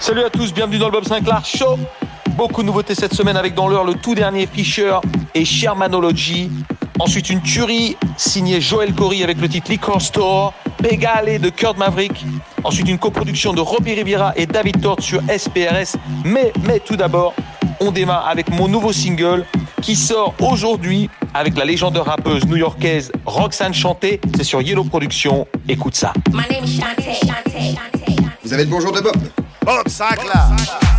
Salut à tous, bienvenue dans le Bob Sinclair Show. Beaucoup de nouveautés cette semaine avec dans l'heure le tout dernier Fisher et Shermanology. Ensuite une tuerie signée Joel Corey avec le titre Liquor Store. Pégale de Kurt Maverick. Ensuite une coproduction de Robbie Riviera et David Tort sur SPRS. Mais, mais tout d'abord, on démarre avec mon nouveau single qui sort aujourd'hui avec la légendaire rappeuse new-yorkaise Roxanne Chanté. C'est sur Yellow Production. Écoute ça. Vous avez le bonjour de Bob. Bob Sinclair.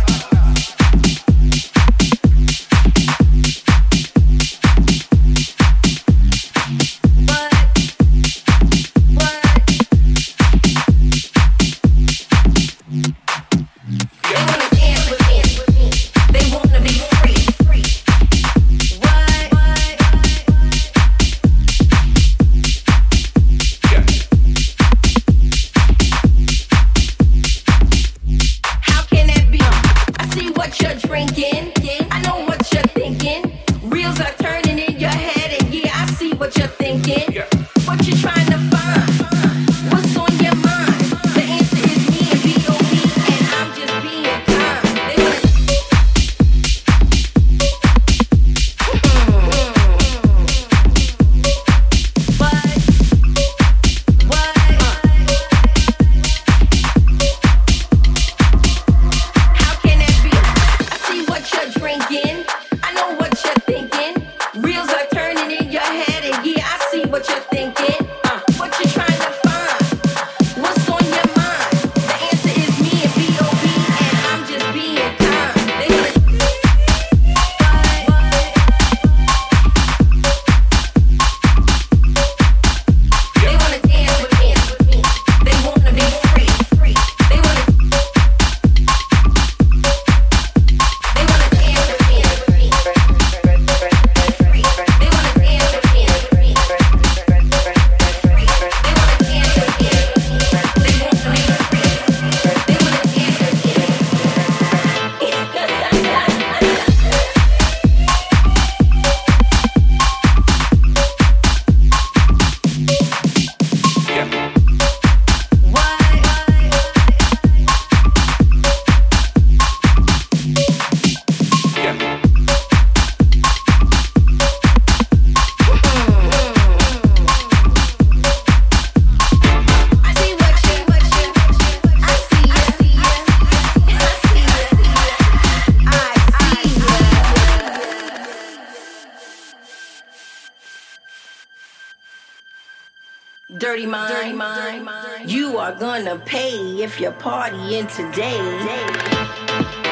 If you're partying today.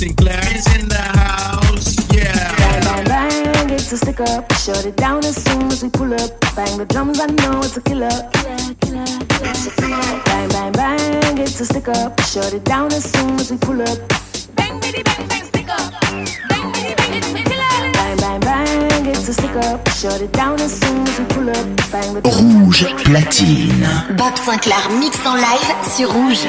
Sinclair Bang, it's a stick up. Shut it down as soon as we pull up. Bang the drums, I know it's a killer. Bang, bang, bang, it's a stick up. Shut it down as soon as we pull up. Bang, bitty, bang, bang, stick up. Bang, bang. Bang, bang, bang, stick up. Down as soon as we pull up. Bang Rouge platine. Bob Sinclair mix en live sur Rouge.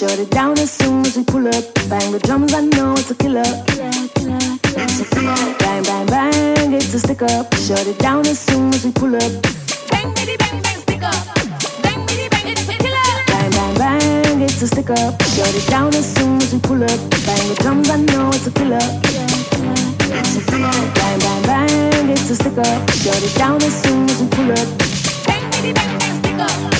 Shut it down as soon as we pull up. Bang the drums, I know it's a killer. Killer, killer, killer. It's a killer. Bang, bang, bang, it's a stick up. Shut it down as soon as we pull up. Bang, bitty, bang, bang, stick up. Bang, bitty, bang, it's a killer. Bang, bang, bang, it's a stick up. Shut it down as soon as we pull up. Bang the drums, I know it's a killer. It's a killer. Bang, bang, bang, it's a stick up. Shut it down as soon as we pull up. Bang, bitty, bang, bang, stick up.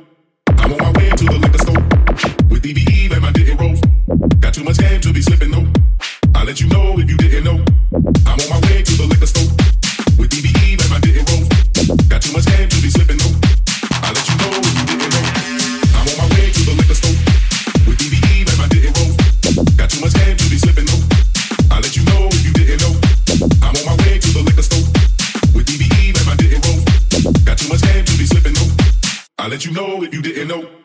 You know if you. Didn't know.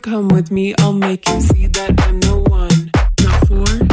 come with me, I'll make you see that I'm the one. Not for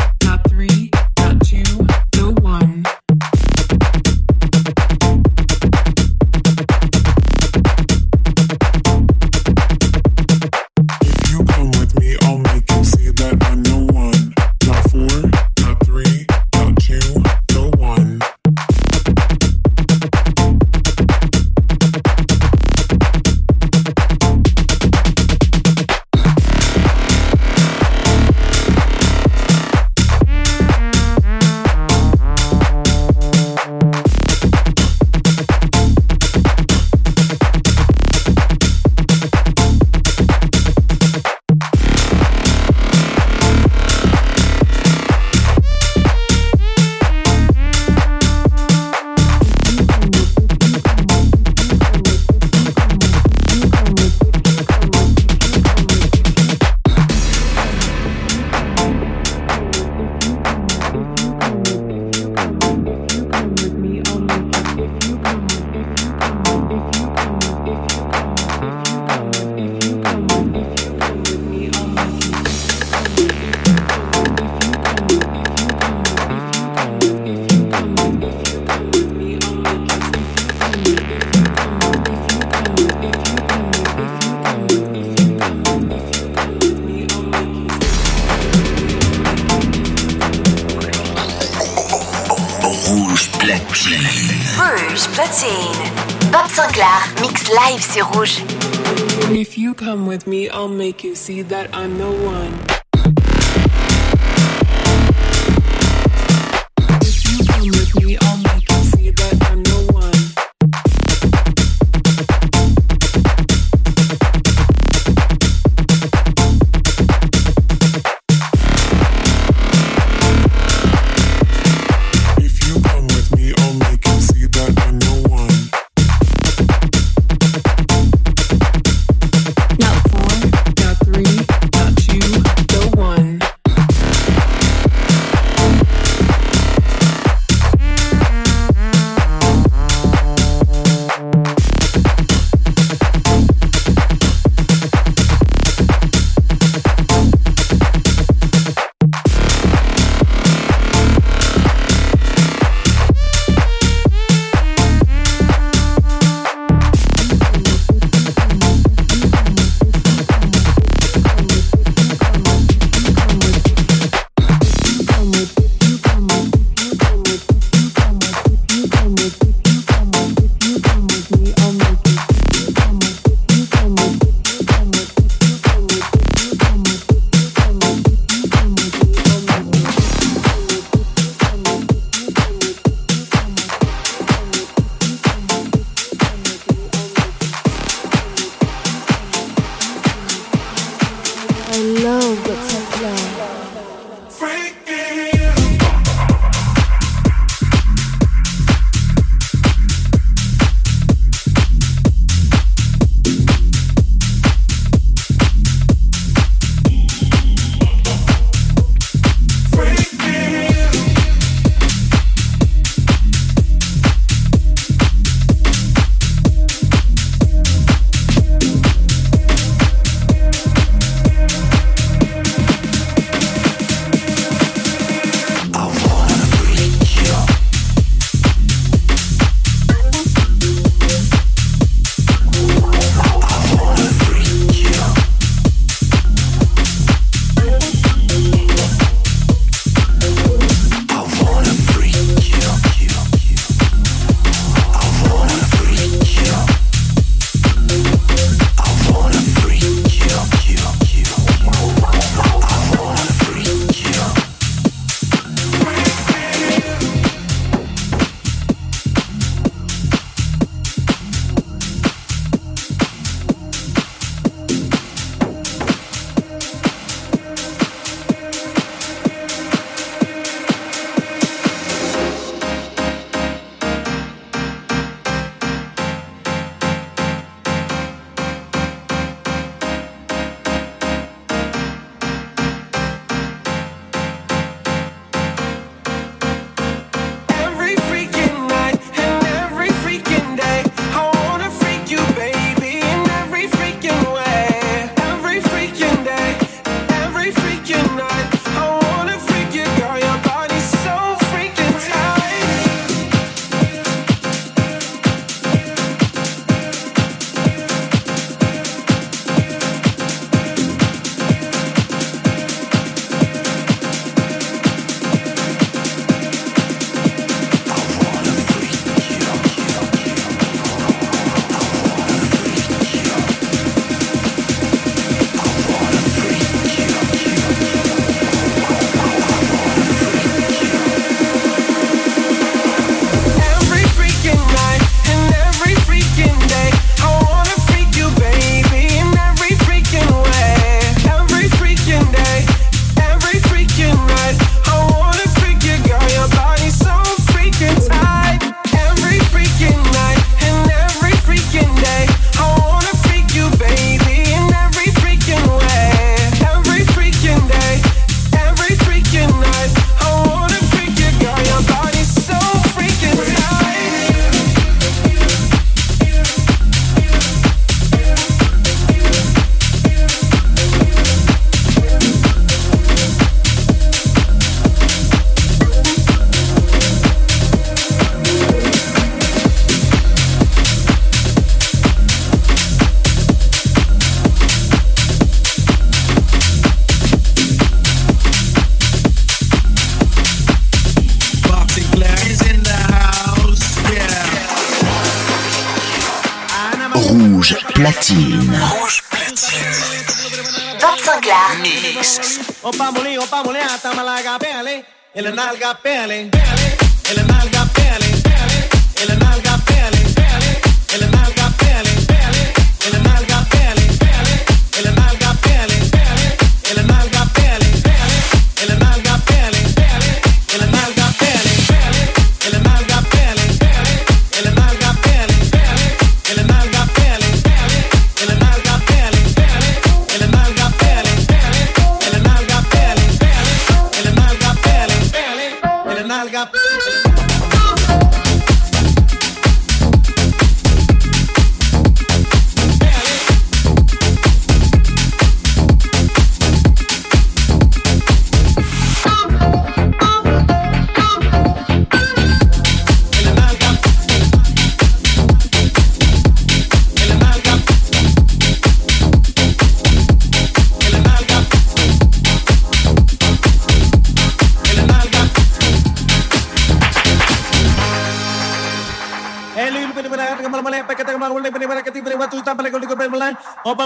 make you see that I'm the one. If you come with me, Opa mulí, opa mulí, hasta malaga, péale. En la nalga.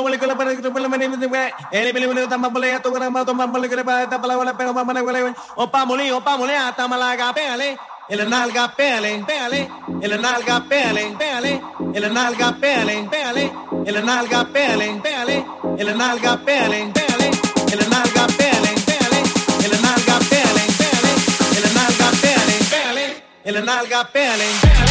மாவளுக்குள்ள பிறகு பிள்ளைமணி எலிபிலிமினு nalga pele, pele, el nalga pele, pele.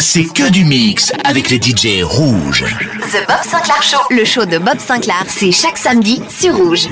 C'est que du mix avec les DJ rouges. The Bob Sinclair Show, le show de Bob Sinclair, c'est chaque samedi sur Rouge.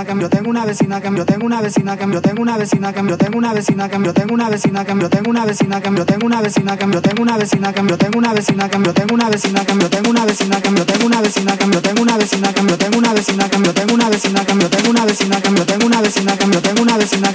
vecina que yo tengo una vecina que yo tengo una vecina que yo tengo una vecina que yo tengo una vecina que yo tengo una vecina que yo tengo una vecina que yo tengo una vecina que yo tengo una vecina que yo tengo una vecina que yo tengo una vecina que yo tengo una vecina que yo tengo una vecina que yo tengo una vecina que yo tengo una vecina que yo tengo una vecina que yo tengo una vecina que yo tengo una vecina que yo tengo una vecina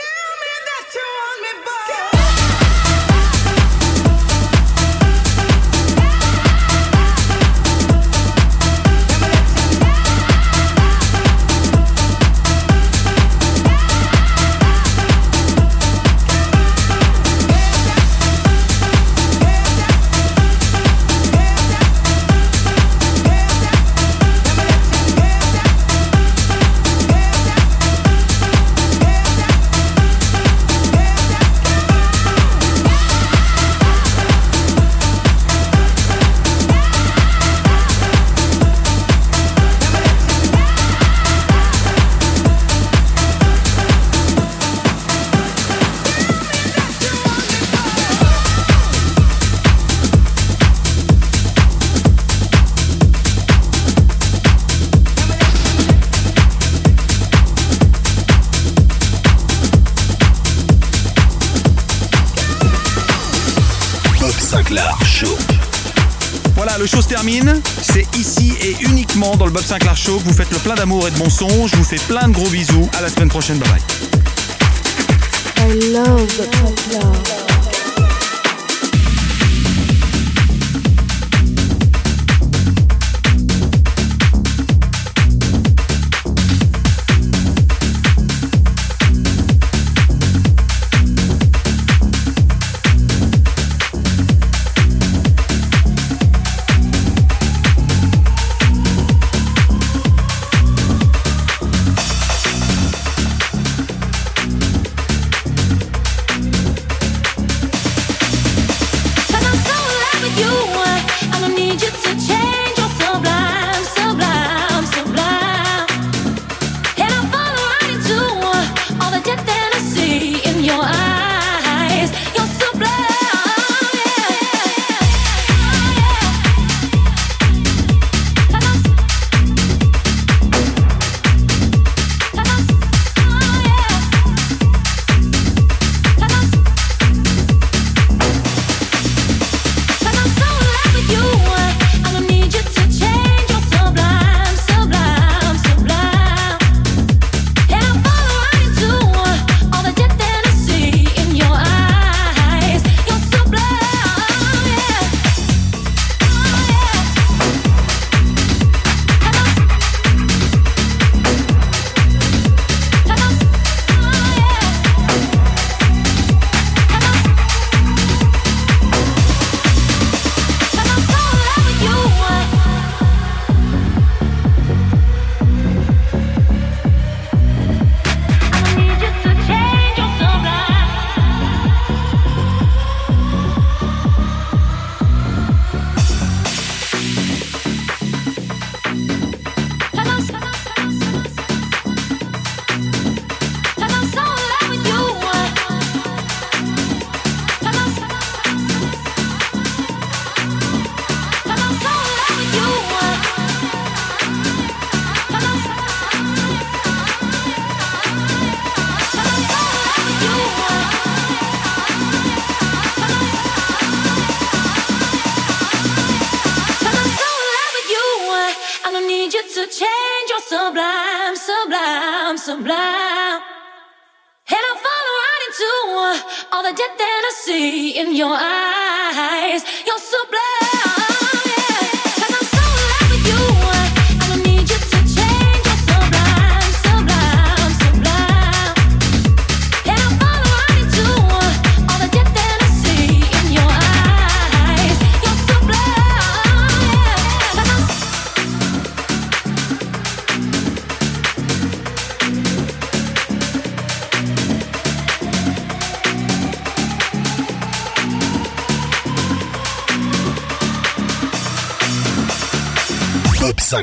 C'est ici et uniquement dans le Bob Sinclair Show que vous faites le plein d'amour et de bon son. Je vous fais plein de gros bisous. À la semaine prochaine. Bye bye.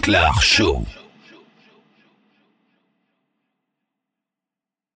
Sinclair Show.